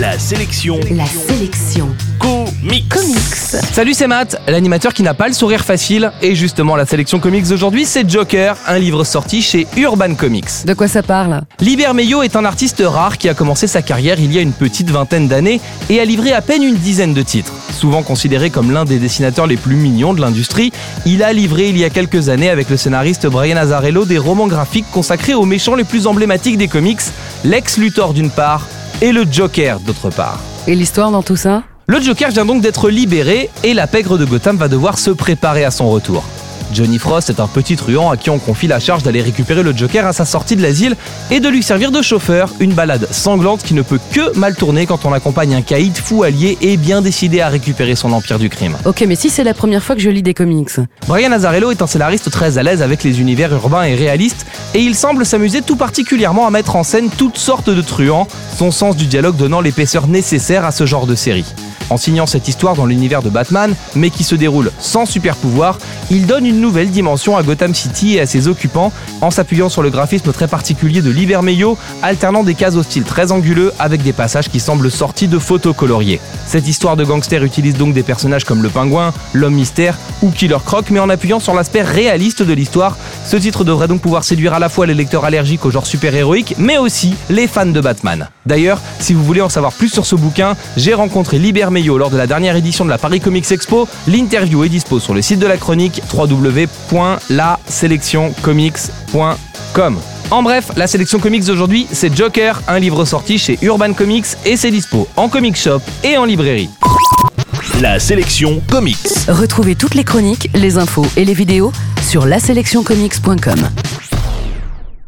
La sélection La sélection comics. comics. Salut, c'est Matt, l'animateur qui n'a pas le sourire facile. Et justement, la sélection comics d'aujourd'hui, c'est Joker, un livre sorti chez Urban Comics. De quoi ça parle Liber Meyo est un artiste rare qui a commencé sa carrière il y a une petite vingtaine d'années et a livré à peine une dizaine de titres. Souvent considéré comme l'un des dessinateurs les plus mignons de l'industrie, il a livré il y a quelques années avec le scénariste Brian Azzarello des romans graphiques consacrés aux méchants les plus emblématiques des comics, Lex Luthor d'une part et le Joker d'autre part. Et l'histoire dans tout ça Le Joker vient donc d'être libéré et la pègre de Gotham va devoir se préparer à son retour. Johnny Frost est un petit truand à qui on confie la charge d'aller récupérer le Joker à sa sortie de l'asile et de lui servir de chauffeur, une balade sanglante qui ne peut que mal tourner quand on accompagne un caïd fou allié et bien décidé à récupérer son empire du crime. Ok, mais si c'est la première fois que je lis des comics. Brian Azzarello est un scénariste très à l'aise avec les univers urbains et réalistes, et il semble s'amuser tout particulièrement à mettre en scène toutes sortes de truands, son sens du dialogue donnant l'épaisseur nécessaire à ce genre de série. En signant cette histoire dans l'univers de Batman, mais qui se déroule sans super pouvoir, il donne une nouvelle dimension à Gotham City et à ses occupants, en s'appuyant sur le graphisme très particulier de Liber Meyo, alternant des cases au style très anguleux avec des passages qui semblent sortis de photos coloriées. Cette histoire de gangster utilise donc des personnages comme le pingouin, l'homme mystère ou Killer Croc, mais en appuyant sur l'aspect réaliste de l'histoire. Ce titre devrait donc pouvoir séduire à la fois les lecteurs allergiques au genre super-héroïque, mais aussi les fans de Batman. D'ailleurs, si vous voulez en savoir plus sur ce bouquin, j'ai rencontré Liber Meyo lors de la dernière édition de la Paris Comics Expo. L'interview est dispo sur le site de la chronique www.laselectioncomics.com. En bref, la sélection comics d'aujourd'hui, c'est Joker, un livre sorti chez Urban Comics et c'est dispo en comic shop et en librairie. La sélection comics. Retrouvez toutes les chroniques, les infos et les vidéos sur laselectioncomics.com.